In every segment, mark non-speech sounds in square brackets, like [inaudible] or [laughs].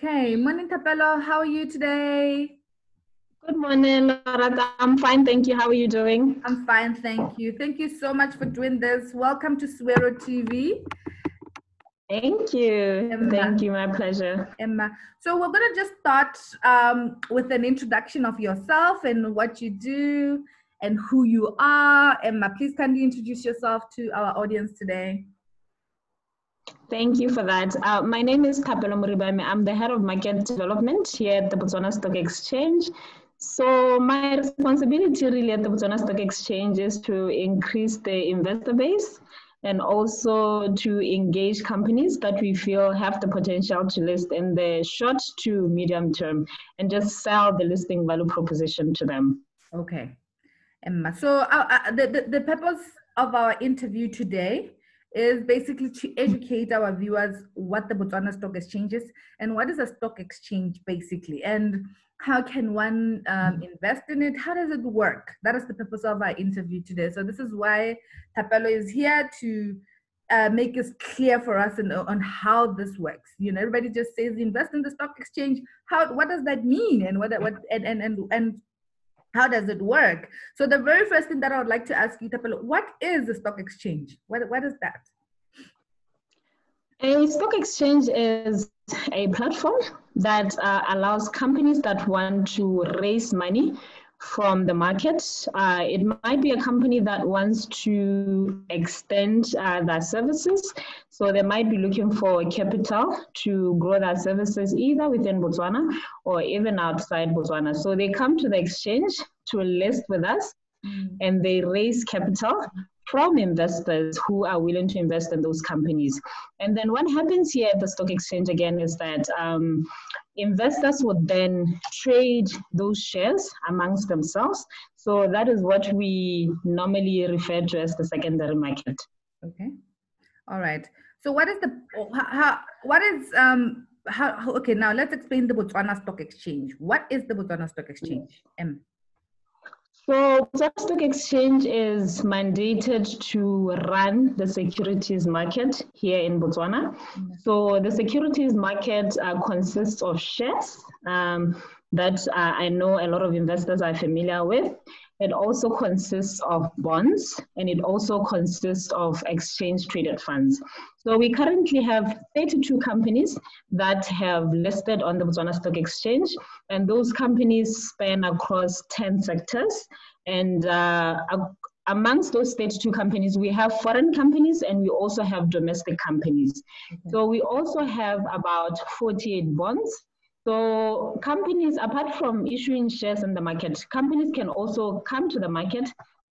Okay, morning Thapelo, how are you today? Good morning, Lorato. I'm fine, thank you. How are you doing? I'm fine, thank you. Thank you so much for doing this. Welcome to Swero TV. Thank you. Emma. Thank you, my pleasure. Emma. So we're gonna just start um, with an introduction of yourself and what you do and who you are. Emma, please kindly introduce yourself to our audience today. Thank you for that. Uh, my name is Thapelo Moribame. I'm the head of market development here at the Botswana Stock Exchange. So my responsibility really at the Botswana Stock Exchange is to increase the investor base and also to engage companies that we feel have the potential to list in the short to medium term and just sell the listing value proposition to them. Okay. Emma, so uh, uh, the, the, the purpose of our interview today is basically to educate our viewers what the Botswana Stock Exchange is and what is a stock exchange basically and how can one um, invest in it? How does it work? That is the purpose of our interview today. So this is why Thapelo is here to uh, make it clear for us and, on how this works. You know, everybody just says invest in the stock exchange. How? What does that mean? And what? What? And and and and how does it work? So the very first thing that I would like to ask you, Thapelo, what is the stock exchange? What, what is that? A stock exchange is a platform that uh, allows companies that want to raise money from the market. Uh, it might be a company that wants to extend uh, their services. So they might be looking for capital to grow their services either within Botswana or even outside Botswana. So they come to the exchange to list with us mm. and they raise capital from investors who are willing to invest in those companies. And then what happens here at the stock exchange again is that um, investors would then trade those shares amongst themselves. So that is what we normally refer to as the secondary market. Okay. All right. So what is the how, what is um how okay now let's explain the Botswana Stock Exchange. What is the Botswana Stock Exchange? M. So, the stock exchange is mandated to run the securities market here in Botswana. So, the securities market uh, consists of shares um, that uh, I know a lot of investors are familiar with. It also consists of bonds and it also consists of exchange traded funds. So we currently have 32 companies that have listed on the Botswana Stock Exchange, and those companies span across 10 sectors. And uh, amongst those 32 companies, we have foreign companies and we also have domestic companies. Okay. So we also have about 48 bonds so companies, apart from issuing shares in the market, companies can also come to the market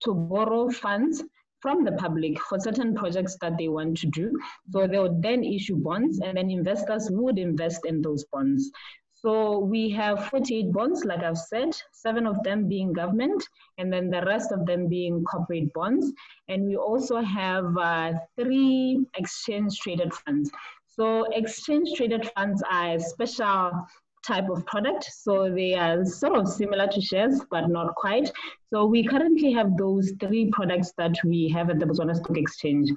to borrow funds from the public for certain projects that they want to do. So they would then issue bonds and then investors would invest in those bonds. So we have 48 bonds, like I've said, seven of them being government, and then the rest of them being corporate bonds. And we also have uh, three exchange traded funds. So exchange traded funds are a special type of product. So they are sort of similar to shares, but not quite. So we currently have those three products that we have at the Botswana Stock Exchange.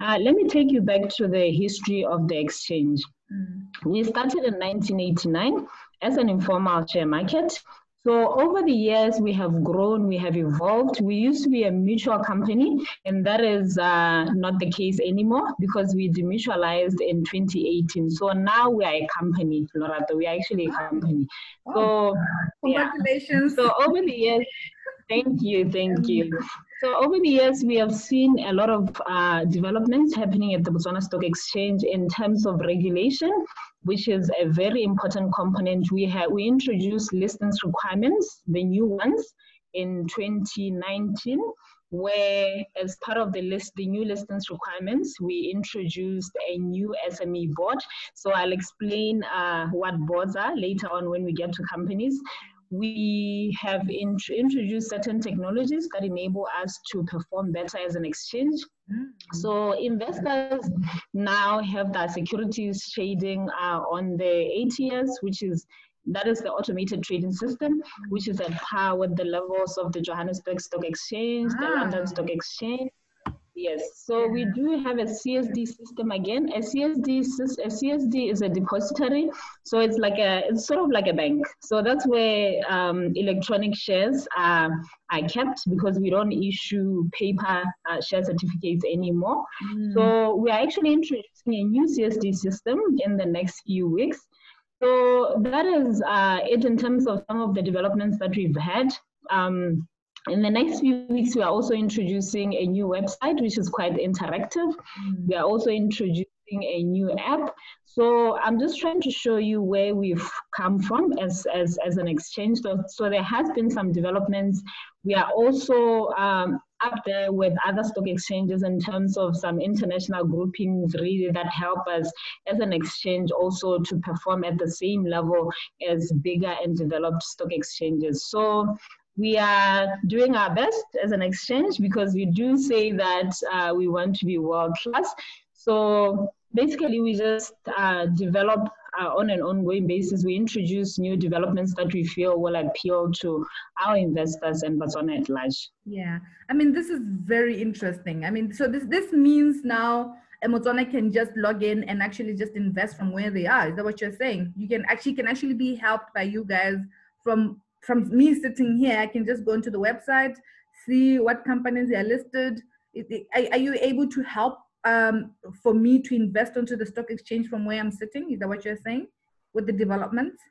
Uh, let me take you back to the history of the exchange. Mm. We started in 1989 as an informal share market. So over the years, we have grown, we have evolved. We used to be a mutual company, and that is uh, not the case anymore because we demutualized in 2018. So now we are a company, Lorato. We are actually a company. So congratulations. Yeah. So over the years, thank you, thank you. So over the years, we have seen a lot of uh, developments happening at the Botswana Stock Exchange in terms of regulation which is a very important component. We have we introduced listings requirements, the new ones, in 2019, where as part of the list, the new listings requirements, we introduced a new SME board. So I'll explain uh, what boards are later on when we get to companies we have int introduced certain technologies that enable us to perform better as an exchange. Mm. So investors now have their securities trading uh, on the ATS, which is that is the automated trading system, which is at par with the levels of the Johannesburg Stock Exchange, ah. the London Stock Exchange. Yes, so we do have a CSD system again. A CSD, a CSD is a depository, so it's like a, it's sort of like a bank. So that's where um, electronic shares are, are kept because we don't issue paper uh, share certificates anymore. Mm. So we are actually introducing a new CSD system in the next few weeks. So that is uh, it in terms of some of the developments that we've had. Um, in the next few weeks, we are also introducing a new website, which is quite interactive. Mm. We are also introducing a new app. So I'm just trying to show you where we've come from as, as, as an exchange. So, so there has been some developments. We are also um, up there with other stock exchanges in terms of some international groupings really that help us as an exchange also to perform at the same level as bigger and developed stock exchanges. So we are doing our best as an exchange because we do say that uh, we want to be world class. So basically, we just uh, develop uh, on an ongoing basis. We introduce new developments that we feel will appeal to our investors and Botswana at large. Yeah, I mean, this is very interesting. I mean, so this this means now. Botswana can just log in and actually just invest from where they are. Is that what you're saying? You can actually can actually be helped by you guys from from me sitting here, I can just go into the website, see what companies are listed. Are, you able to help um, for me to invest onto the stock exchange from where I'm sitting? Is that what you're saying with the developments?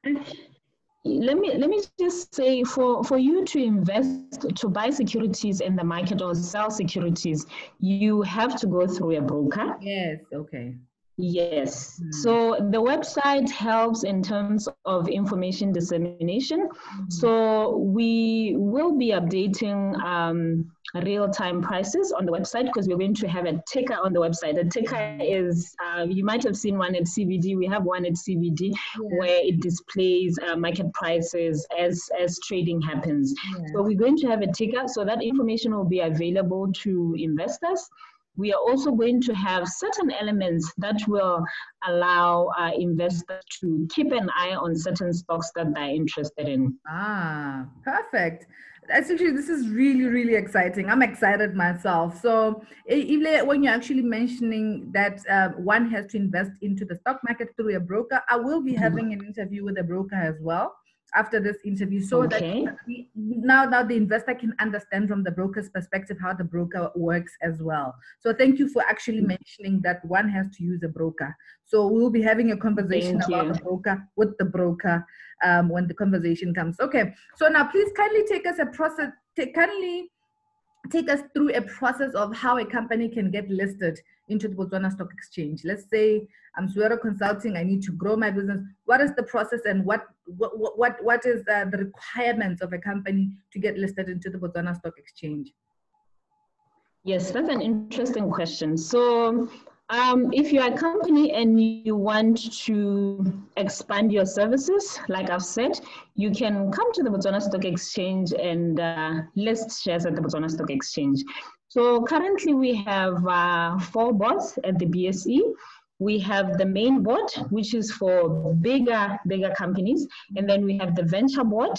Let me let me just say for, for you to invest to buy securities in the market or sell securities, you have to go through a broker. Yes, okay. Yes. Mm. So the website helps in terms of information dissemination. Mm. So we will be updating um, real-time prices on the website because we're going to have a ticker on the website. The ticker is, uh, you might have seen one at CBD. We have one at CBD yeah. where it displays uh, market prices as, as trading happens. Yeah. So we're going to have a ticker. So that information will be available to investors we are also going to have certain elements that will allow uh, investors to keep an eye on certain stocks that they're interested in. Ah, perfect. Actually, this is really, really exciting. I'm excited myself. So, even when you're actually mentioning that uh, one has to invest into the stock market through a broker, I will be mm-hmm. having an interview with a broker as well after this interview so okay. that we, now now the investor can understand from the broker's perspective how the broker works as well so thank you for actually mm. mentioning that one has to use a broker so we'll be having a conversation thank about you. the broker with the broker um, when the conversation comes okay so now please kindly take us a process take, kindly take us through a process of how a company can get listed into the Botswana Stock Exchange. Let's say I'm Suero Consulting, I need to grow my business. What is the process and what what what, what is uh, the requirements of a company to get listed into the Botswana Stock Exchange? Yes, that's an interesting question. So um, if you're a company and you want to expand your services, like I've said, you can come to the Botswana Stock Exchange and uh, list shares at the Botswana Stock Exchange. So currently we have uh, four boards at the BSE. We have the main board, which is for bigger, bigger companies. And then we have the venture board.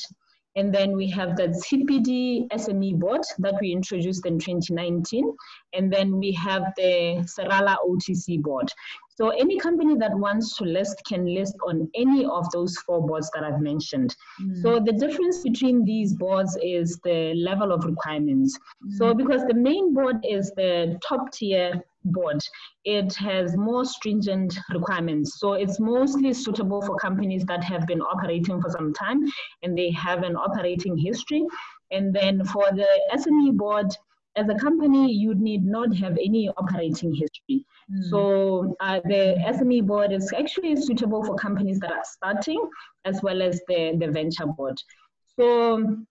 And then we have the Tshipidi SME board that we introduced in 2019. And then we have the Serala OTC board. So any company that wants to list can list on any of those four boards that I've mentioned. Mm. So the difference between these boards is the level of requirements. Mm. So because the main board is the top tier board, it has more stringent requirements. So it's mostly suitable for companies that have been operating for some time and they have an operating history. And then for the SME board, as a company, you need not have any operating history. Mm. So uh, the SME board is actually suitable for companies that are starting as well as the, the venture board. So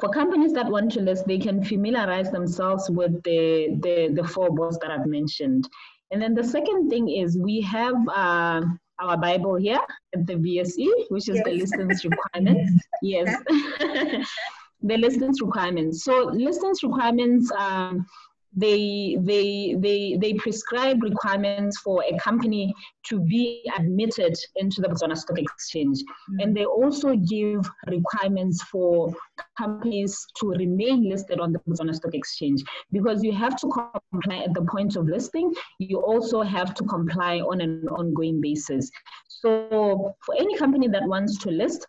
for companies that want to list, they can familiarize themselves with the, the, the four boards that I've mentioned. And then the second thing is we have uh, our Bible here at the BSE, which is yes. the listings [laughs] requirements. yes. [laughs] the listings requirements. So listings requirements um, they they they they prescribe requirements for a company to be admitted into the Botswana Stock Exchange, mm-hmm. and they also give requirements for companies to remain listed on the Botswana Stock Exchange because you have to comply at the point of listing. You also have to comply on an ongoing basis. So for any company that wants to list,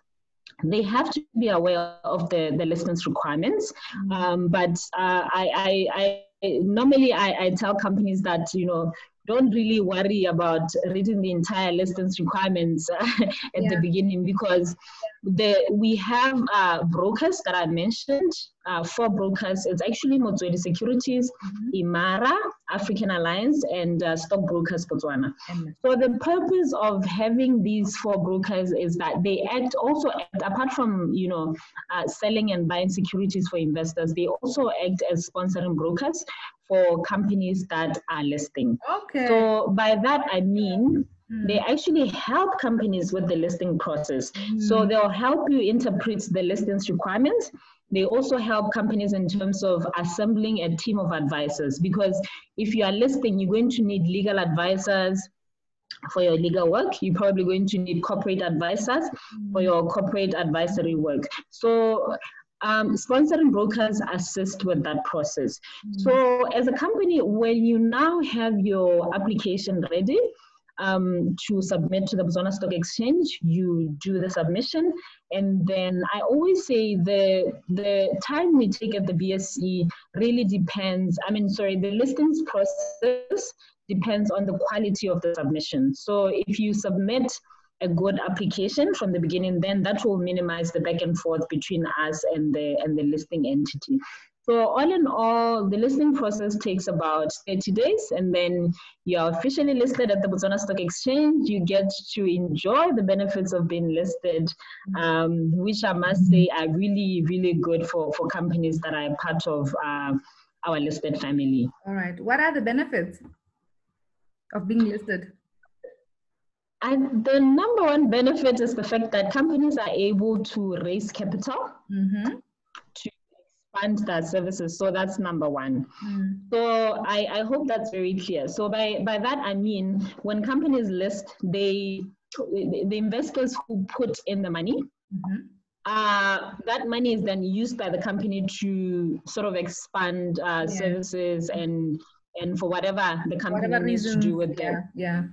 they have to be aware of the, the listings requirements. Mm-hmm. Um, but uh, I, I, I normally I, I tell companies that you know don't really worry about reading the entire listings requirements [laughs] at yeah. the beginning because the we have uh, brokers that I mentioned, uh, four brokers. It's actually Motswedi Securities, mm-hmm. Imara, African Alliance, and uh, Stockbrokers Botswana. So the purpose of having these four brokers is that they act also act, apart from you know uh, selling and buying securities for investors, they also act as sponsoring brokers for companies that are listing. Okay. So by that I mean mm. they actually help companies with the listing process. Mm. So they'll help you interpret the listings requirements. They also help companies in terms of assembling a team of advisors because if you are listing, you're going to need legal advisors, for your legal work. You're probably going to need corporate advisors for mm. your corporate advisory work. So um, sponsoring brokers assist with that process. Mm-hmm. So, as a company, when you now have your application ready um, to submit to the Botswana Stock Exchange, you do the submission, and then I always say the the time we take at the BSE really depends. I mean, sorry, the listings process depends on the quality of the submission. So, if you submit a good application from the beginning, then that will minimize the back and forth between us and the and the listing entity. So all in all, the listing process takes about 30 days, and then you're officially listed at the Botswana Stock Exchange. You get to enjoy the benefits of being listed, um, which I must say are really, really good for, for companies that are part of uh, our listed family. All right. What are the benefits of being listed? And the number one benefit is the fact that companies are able to raise capital mm-hmm. Expand their services. So that's number one. Mm. So I, I hope that's very clear. So by, by that I mean when companies list, they the investors who put in the money. Mm-hmm. Uh, that money is then used by the company to sort of expand uh, yeah. services and and for whatever the company whatever needs reasons, to do with yeah, yeah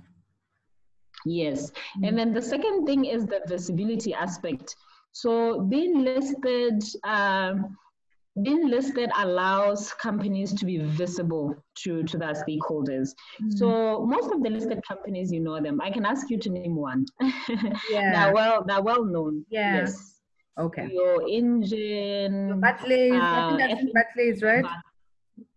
Yes. Mm-hmm. And then the second thing is the visibility aspect. So being listed, being listed allows companies to be visible to, to their stakeholders. Mm-hmm. So most of the listed companies, you know them. I can ask you to name one. [laughs] Yeah. they're well, they're well known. Yeah. Yes. Okay. Your engine. So Barclays, uh, I think that's Barclays, right?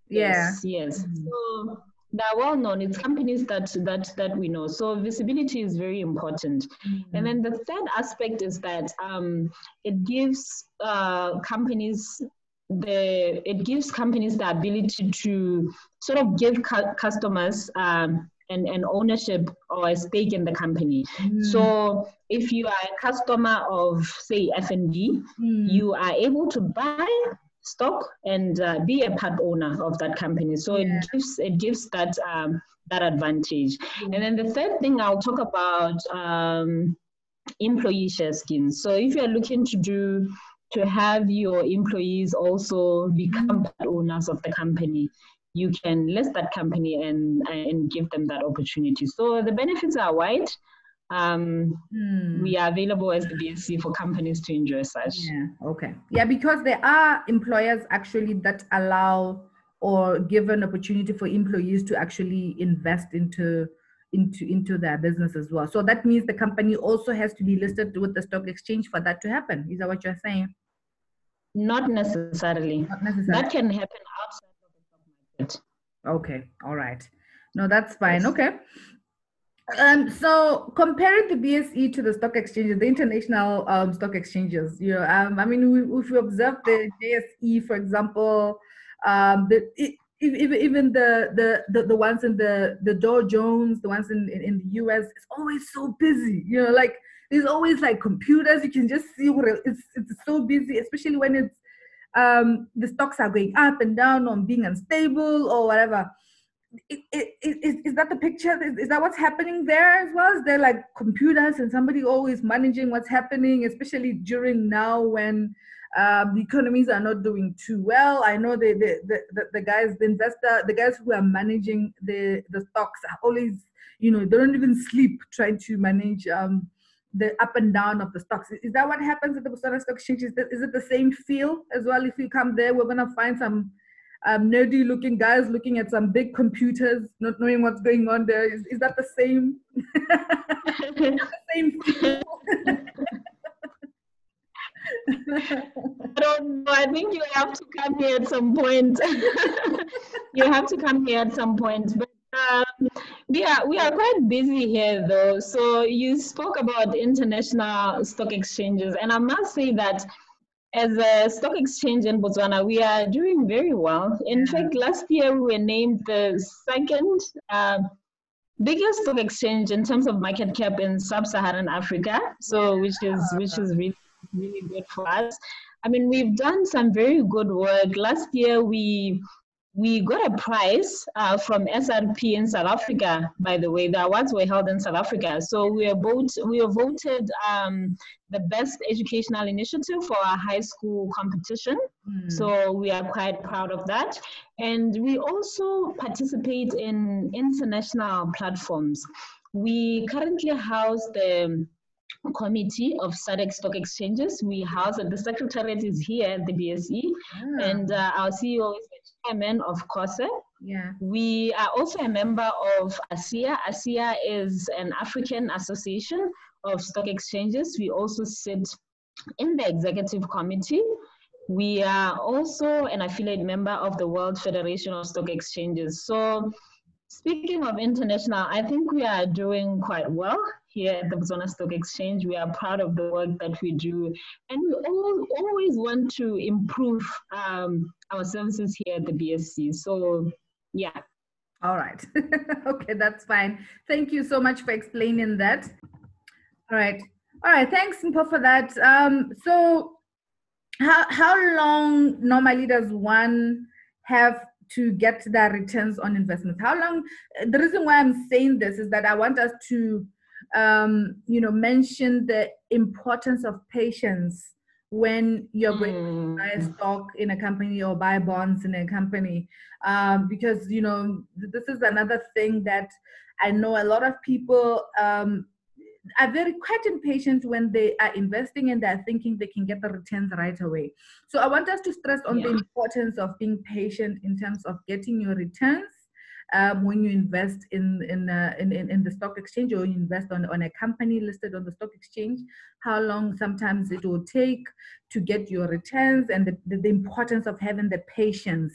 Yes, yeah. yes. Mm-hmm. So they're well known. It's companies that that that we know. So visibility is very important. Mm-hmm. And then the third aspect is that um, it gives uh, companies the it gives companies the ability to sort of give cu- customers um, an, an ownership or a stake in the company. Mm. So if you are a customer of say FNB, mm. you are able to buy stock and uh, be a part owner of that company. So yeah. it gives it gives that um, that advantage. And then the third thing I'll talk about um, employee share schemes. So if you're looking to do to have your employees also become owners of the company, you can list that company and and give them that opportunity. So the benefits are wide um, hmm. we are available as the BSE for companies to enjoy such. Yeah, okay. Yeah, because there are employers actually that allow or give an opportunity for employees to actually invest into into into their business as well. So that means the company also has to be listed with the stock exchange for that to happen. Is that what you're saying? Not necessarily. Not necessarily. That can happen outside of the stock market. Okay, all right. No, that's fine. Yes. Okay. Um, so comparing the BSE to the stock exchanges, the international um, stock exchanges, you know, um, I mean, we, if we observe the JSE, for example, um, the, it, even the, the, the, the ones in the, the Dow Jones, the ones in, in, in the US, it's always so busy, you know, like there's always like computers, you can just see it's, it's so busy, especially when it's um, the stocks are going up and down on being unstable or whatever. Is, is, that the picture? Is, is, that what's happening there as well? Is there like computers and somebody always managing what's happening, especially during now when um, the economies are not doing too well? I know the, the, the, the guys, the investor, the guys who are managing the, the stocks are always, you know, they don't even sleep trying to manage um, the up and down of the stocks. Is that what happens at the Botswana Stock Exchange? Is, it the same feel as well? If you come there, we're gonna find some um, nerdy looking guys looking at some big computers, not knowing what's going on there. Is, is that the same? the [laughs] same I don't know. I think you have to come here at some point. [laughs] you have to come here at some point. But um, we are we are quite busy here though. So you spoke about international stock exchanges, and I must say that as a stock exchange in Botswana, we are doing very well. In fact, last year we were named the second uh, biggest stock exchange in terms of market cap in sub-Saharan Africa. So, which is which is really really good for us. I mean, we've done some very good work. Last year we we got a prize uh, from SRP in South Africa, by the way. The awards were held in South Africa. So we are, vote, we are voted um, the best educational initiative for our high school competition. Mm. So we are quite proud of that. And we also participate in international platforms. We currently house the committee of SADC stock exchanges. We house it. The secretariat is here at the BSE, ah. and uh, our CEO is chairman of CoSSE. Yeah. We are also a member of ASEA. ASEA is an African association of stock exchanges. We also sit in the executive committee. We are also an affiliate member of the World Federation of Stock Exchanges. So, speaking of international, I think we are doing quite well here at the Botswana Stock Exchange. We are proud of the work that we do, and we always want to improve um, our services here at the BSE. So, yeah. All right. [laughs] okay, that's fine. Thank you so much for explaining that. All right. All right. Thanks, Mpo, for that. Um, so, how how long normally does one have to get their returns on investments? How long? The reason why I'm saying this is that I want us to um, you know, mention the importance of patience when you're going to buy a mm. stock in a company or buy bonds in a company. Um, because, you know, this is another thing that I know a lot of people um, are very quite impatient when they are investing and they're thinking they can get the returns right away. So I want us to stress on yeah. the importance of being patient in terms of getting your returns um, when you invest in in, uh, in, in in the stock exchange or you invest on on a company listed on the stock exchange, how long sometimes it will take to get your returns, and the, the, the importance of having the patience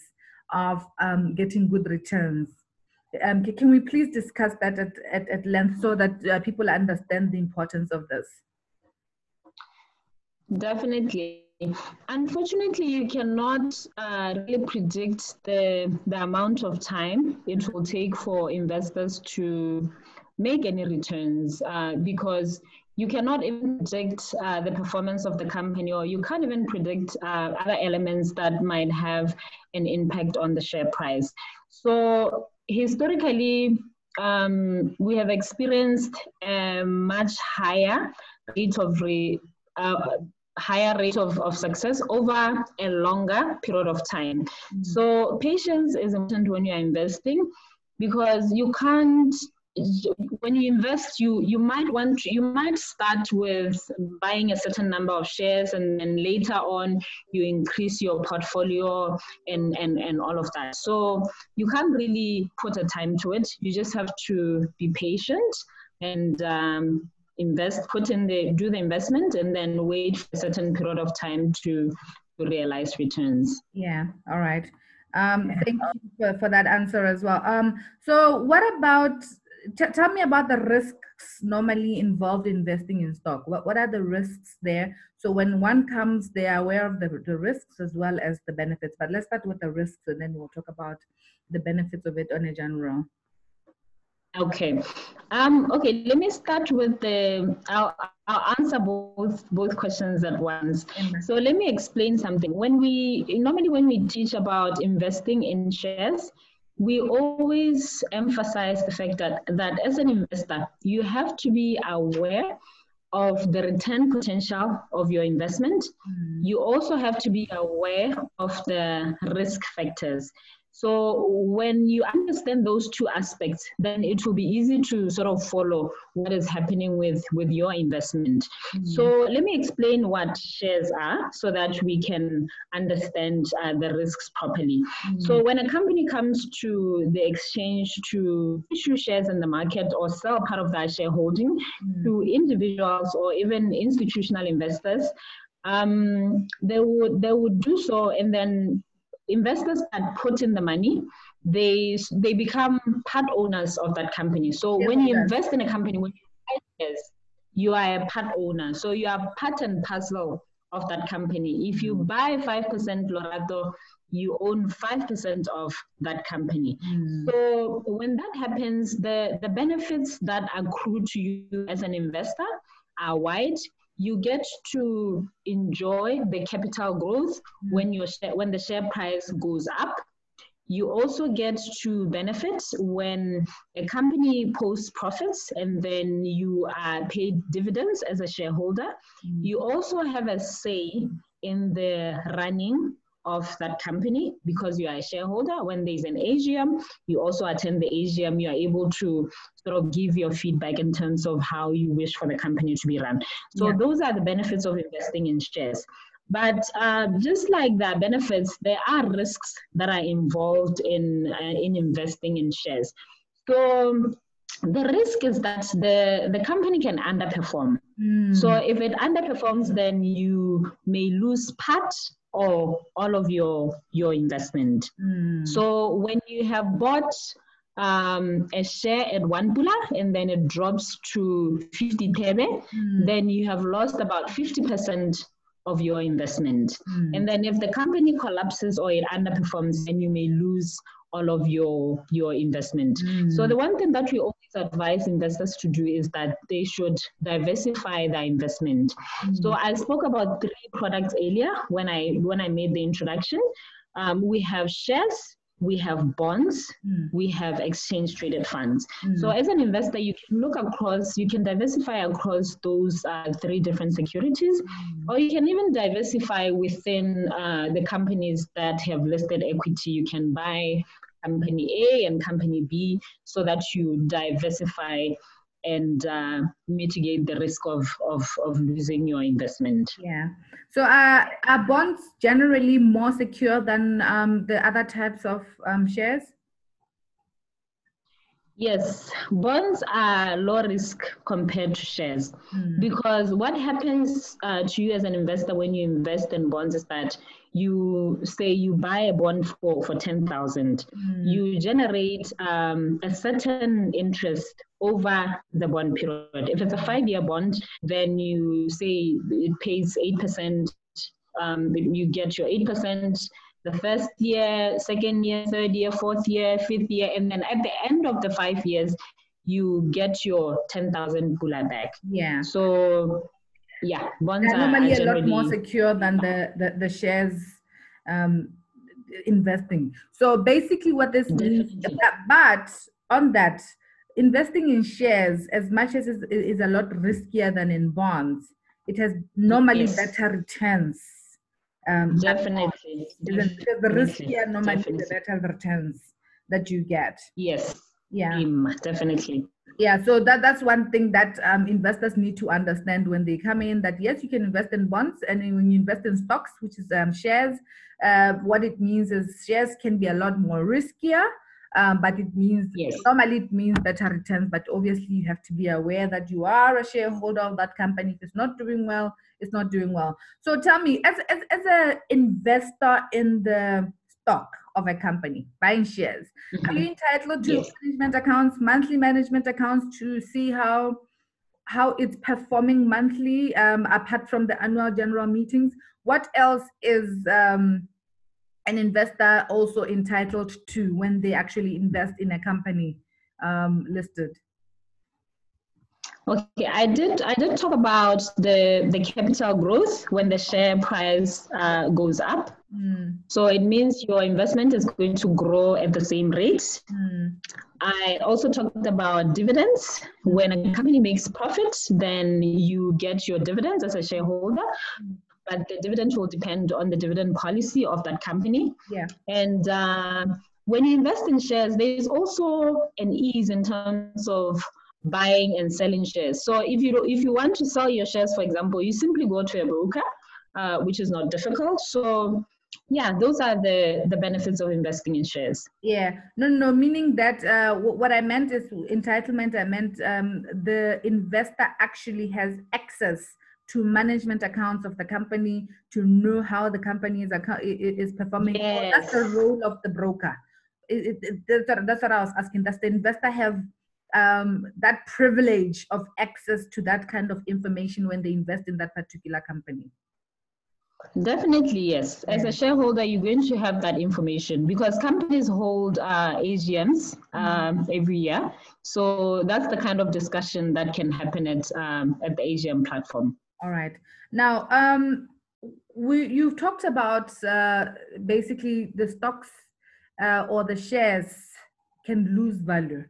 of um, getting good returns. Um, can we please discuss that at, at, at length so that uh, people understand the importance of this? Definitely. Unfortunately, you cannot uh, really predict the, the amount of time it will take for investors to make any returns uh, because you cannot even predict uh, the performance of the company or you can't even predict uh, other elements that might have an impact on the share price. So historically, um, we have experienced a much higher rate of re, uh, higher rate of, of success over a longer period of time. Mm-hmm. So patience is important when you're investing because you can't when you invest you you might want to, you might start with buying a certain number of shares and then later on you increase your portfolio and and and all of that so you can't really put a time to it you just have to be patient and um, invest, put in the, do the investment, and then wait for a certain period of time to, to realize returns. Yeah. All right. Um, thank you for, for that answer as well. Um, so, what about? T- tell me about the risks normally involved in investing in stock. What what are the risks there? So, when one comes, they are aware of the, the risks as well as the benefits. But let's start with the risks, and then we'll talk about the benefits of it on a general. Okay. Um, okay, let me start with the, I'll, I'll answer both, both questions at once. So let me explain something. When we, normally when we teach about investing in shares, we always emphasize the fact that, that as an investor, you have to be aware of the return potential of your investment. Mm. You also have to be aware of the risk factors. So when you understand those two aspects, then it will be easy to sort of follow what is happening with, with your investment. Mm-hmm. So let me explain what shares are so that we can understand uh, the risks properly. Mm-hmm. So when a company comes to the exchange to issue shares in the market or sell part of that shareholding mm-hmm. to individuals or even institutional investors, um, they would they would do so and then investors that put in the money, they they become part owners of that company. So when you invest in a company, when you you are a part owner. So you are part and parcel of that company. If you mm. buy five percent Lorato, you own five percent of that company. Mm. So when that happens, the the benefits that accrue to you as an investor are wide you get to enjoy the capital growth when your share, when the share price goes up. You also get to benefit when a company posts profits and then you are paid dividends as a shareholder. Mm. You also have a say in the running of that company because you are a shareholder. When there's an AGM, you also attend the AGM. You are able to sort of give your feedback in terms of how you wish for the company to be run. So yeah. those are the benefits of investing in shares. But uh, just like the benefits, there are risks that are involved in uh, in investing in shares. So the risk is that the, the company can underperform. Mm. So if it underperforms, then you may lose part or all of your your investment. Mm. So when you have bought um, a share at one pula and then it drops to 50 thebe, mm. then you have lost about 50% of your investment. Mm. And then if the company collapses or it underperforms, then you may lose all of your your investment. Mm. So the one thing that we always advise investors to do is that they should diversify their investment. Mm. So I spoke about three products earlier when I when I made the introduction. Um, we have shares, we have bonds, mm. we have exchange traded funds. Mm. So as an investor, you can look across, you can diversify across those uh, three different securities, mm. or you can even diversify within uh, the companies that have listed equity. You can buy company A and company B so that you diversify and uh, mitigate the risk of, of, of losing your investment. Yeah. So uh, are bonds generally more secure than um, the other types of um, shares? Yes, bonds are low risk compared to shares mm. because what happens uh, to you as an investor when you invest in bonds is that you say you buy a bond for, for 10,000, mm. you generate um, a certain interest over the bond period. If it's a five year bond, then you say it pays 8%, um, you get your 8% the first year, second year, third year, fourth year, fifth year, and then at the end of the five years, you get your 10,000 pula back. Yeah. So yeah, bonds They're normally are a lot more secure than the, the, the shares um, investing. So basically what this means, but on that, investing in shares, as much as is, is a lot riskier than in bonds, it has normally yes. better returns. Um, definitely. The, the riskier normally definitely. the better returns that you get. Yes. Yeah. definitely yeah so that that's one thing that um, investors need to understand when they come in that yes you can invest in bonds and when you invest in stocks which is um, shares uh, what it means is shares can be a lot more riskier um, but it means yes. normally it means better returns but obviously you have to be aware that you are a shareholder of that company if it's not doing well it's not doing well so tell me as as, as an investor in the stock of a company, buying shares. Mm-hmm. Are you entitled to yes. management accounts, monthly management accounts to see how how it's performing monthly, um, apart from the annual general meetings? What else is um, an investor also entitled to when they actually invest in a company um, listed? Okay, I did. I did talk about the the capital growth when the share price uh, goes up. Mm. So it means your investment is going to grow at the same rate. Mm. I also talked about dividends. When a company makes profit, then you get your dividends as a shareholder. But the dividend will depend on the dividend policy of that company. Yeah. And uh, when you invest in shares, there's also an ease in terms of buying and selling shares. So if you if you want to sell your shares, for example, you simply go to a broker, uh, which is not difficult. So yeah, those are the the benefits of investing in shares. Yeah, no, no, meaning that uh, what I meant is entitlement. I meant um, the investor actually has access to management accounts of the company to know how the company is account is performing. Yes. that's the role of the broker. It, it, it, that's what I was asking. Does the investor have um, that privilege of access to that kind of information when they invest in that particular company? Definitely, yes. As a shareholder, you're going to have that information because companies hold uh, AGMs um, every year. So that's the kind of discussion that can happen at um, at the AGM platform. All right. Now, um, we you've talked about uh, basically the stocks uh, or the shares can lose value.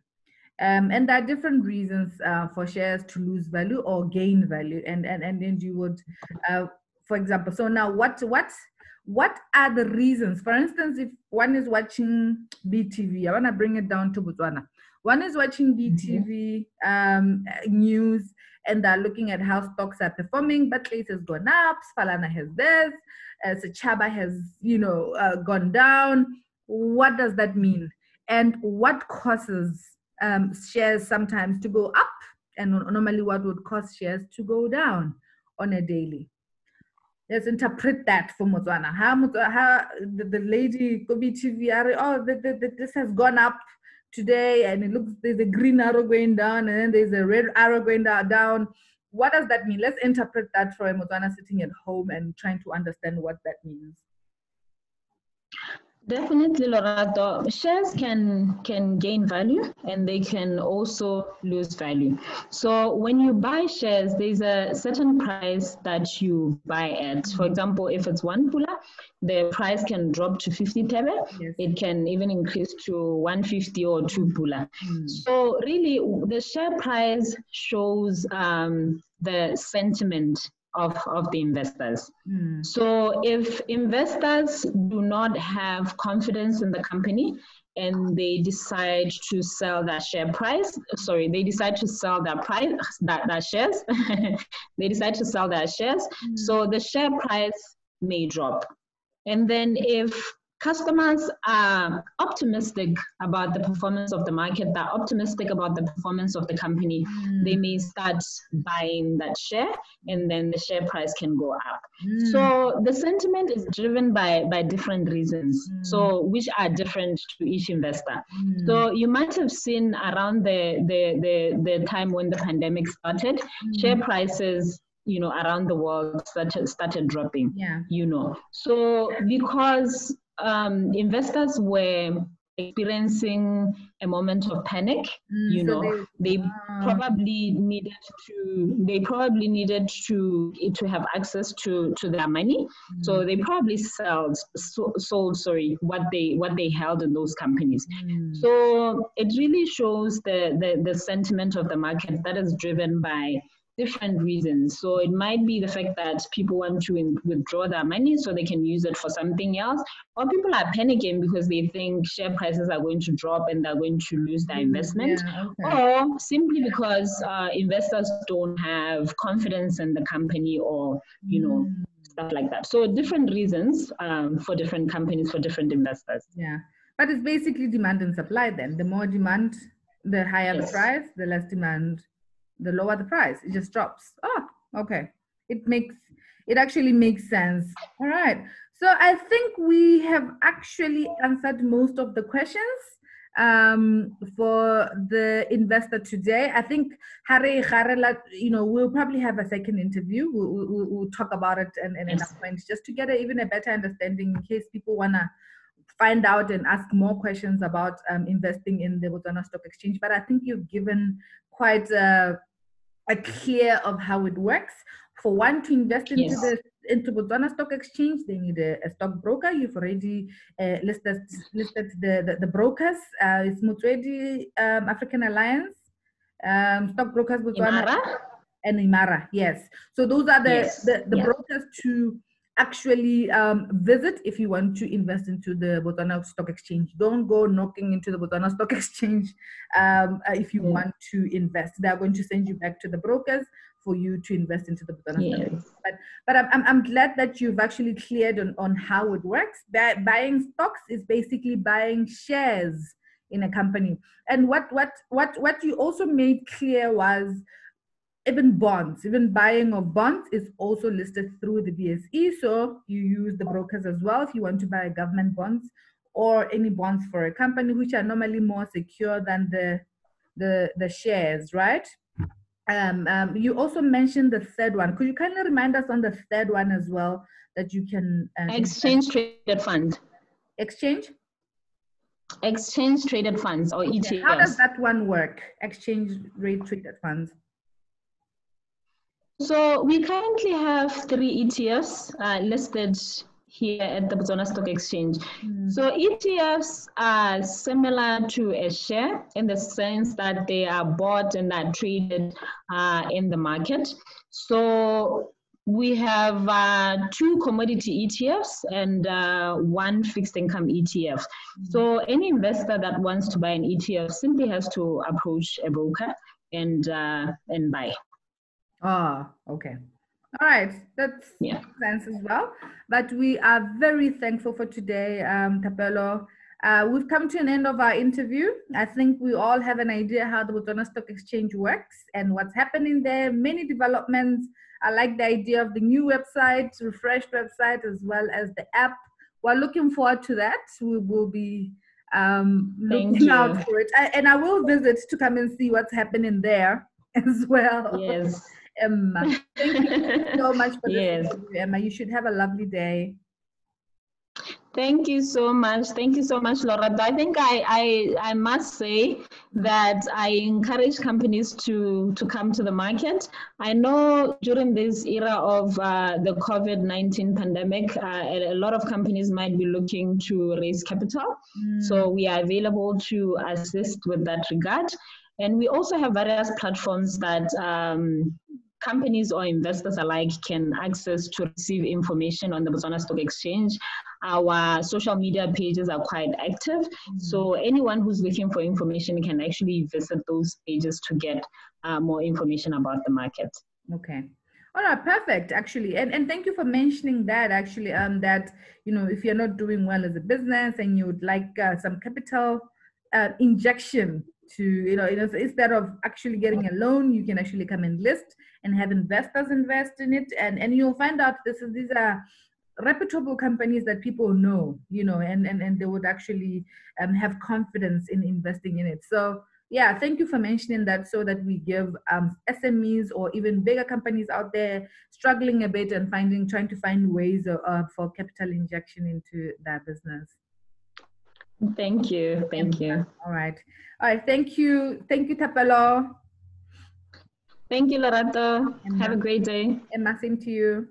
Um, and there are different reasons uh, for shares to lose value or gain value. And and and then you would, uh, for example, so now what what what are the reasons? For instance, if one is watching BTV, I want to bring it down to Botswana. One is watching BTV um, news and they're looking at how stocks are performing. Barclays has gone up, Sefalana has this, uh, Chaba has you know uh, gone down. What does that mean? And what causes um, shares sometimes to go up and normally what would cause shares to go down on a daily. Let's interpret that for Motswana. How, how the, the lady Kobe TV, oh, the, the, the, this has gone up today and it looks there's a green arrow going down and then there's a red arrow going down. What does that mean? Let's interpret that for a Motswana sitting at home and trying to understand what that means. Definitely, Lorato. Shares can can gain value and they can also lose value. So when you buy shares, there's a certain price that you buy at. For example, if it's one pula, the price can drop to 50 thebe. Yes. It can even increase to 150 or two pula. Mm. So really, the share price shows um, the sentiment of, of the investors. Mm. So if investors do not have confidence in the company and they decide to sell that share price, sorry, they decide to sell that price, that, that shares, [laughs] they decide to sell their shares. Mm. So the share price may drop. And then if customers are optimistic about the performance of the market, they're optimistic about the performance of the company, mm. they may start buying that share and then the share price can go up. Mm. So the sentiment is driven by, by different reasons, mm. so which are different to each investor. Mm. So you might have seen around the, the, the, the time when the pandemic started, mm. share prices you know around the world started started dropping yeah you know so because um, investors were experiencing a moment of panic mm, you know they, they uh, probably needed to they probably needed to to have access to to their money mm. so they probably sold so, sold sorry what they what they held in those companies mm. so it really shows the, the the sentiment of the market that is driven by different reasons. So it might be the fact that people want to withdraw their money so they can use it for something else, or people are panicking because they think share prices are going to drop and they're going to lose their mm, investment, yeah, okay. or simply because uh, investors don't have confidence in the company or you know. Mm. Stuff like that. So different reasons um, for different companies, for different investors. Yeah, but it's basically demand and supply. Then the more demand, the higher yes. the price. The less demand, the lower the price it just drops oh okay it makes it actually makes sense all right so i think we have actually answered most of the questions um, for the investor today. I think you know, we'll probably have a second interview. We'll, we'll, we'll talk about it and, and yes. just to get a, even a better understanding in case people wanna find out and ask more questions about um, investing in the Botswana Stock Exchange. But I think you've given quite a, a clear of how it works. For one to invest into yes. the into Botswana Stock Exchange, they need a, a stockbroker. You've already uh, listed listed the the, the brokers. Uh, it's Motswedi um, African Alliance, um, stockbrokers Botswana, Imara? and Imara. Yes, so those are the yes. the, the yeah. brokers to actually um, visit if you want to invest into the Botswana Stock Exchange. Don't go knocking into the Botswana Stock [laughs] Exchange um, uh, if you yeah. want to invest. They are going to send you back to the brokers for you to invest into the Botswana yes. Stock Exchange. But, but I'm, I'm glad that you've actually cleared on, on how it works. Buying stocks is basically buying shares in a company. And what, what, what, what you also made clear was even bonds, even buying of bonds is also listed through the BSE. So you use the brokers as well if you want to buy government bonds or any bonds for a company, which are normally more secure than the the, the shares, right? Um, um, you also mentioned the third one. Could you kindly remind us on the third one as well that you can uh, exchange traded fund? Exchange. Exchange traded funds or. ETFs. How does that one work? Exchange rate traded funds. So we currently have three ETFs uh, listed here at the Botswana Stock Exchange. Mm. So ETFs are similar to a share in the sense that they are bought and are traded uh, in the market. So we have uh, two commodity ETFs and uh, one fixed income ETF. Mm. So any investor that wants to buy an ETF simply has to approach a broker and uh, and buy. Ah, okay. All right, that's yeah. sense as well. But we are very thankful for today, um, Thapelo. Uh, we've come to an end of our interview. I think we all have an idea how the Botswana Stock Exchange works and what's happening there. Many developments. I like the idea of the new website, refreshed website, as well as the app. We're looking forward to that. We will be um, looking out for it. I, and I will visit to come and see what's happening there [laughs] as well. Yes. Emma. Thank you so [laughs] much for yes. this, Emma. You should have a lovely day. Thank you so much. Thank you so much, Laura. I think I, I, I must say that I encourage companies to, to come to the market. I know during this era of uh, the COVID 19 pandemic, uh, a lot of companies might be looking to raise capital. Mm. So we are available to assist with that regard. And we also have various platforms that um, companies or investors alike can access to receive information on the Botswana Stock Exchange. Our social media pages are quite active. So anyone who's looking for information can actually visit those pages to get uh, more information about the market. Okay. All right, perfect. Actually, and and thank you for mentioning that. Actually, um, that you know, if you're not doing well as a business and you would like uh, some capital uh, injection to you know, instead of actually getting a loan, you can actually come and list and have investors invest in it. And and you'll find out this is these are reputable companies that people know you know and and, and they would actually um, have confidence in investing in it. So yeah thank you for mentioning that so that we give um, smes or even bigger companies out there struggling a bit and finding trying to find ways uh, for capital injection into their business thank you. Thank you. All right. All right. Thank you. Thank you Thapelo. Thank you, Lorato. Have a great day. And nothing to you.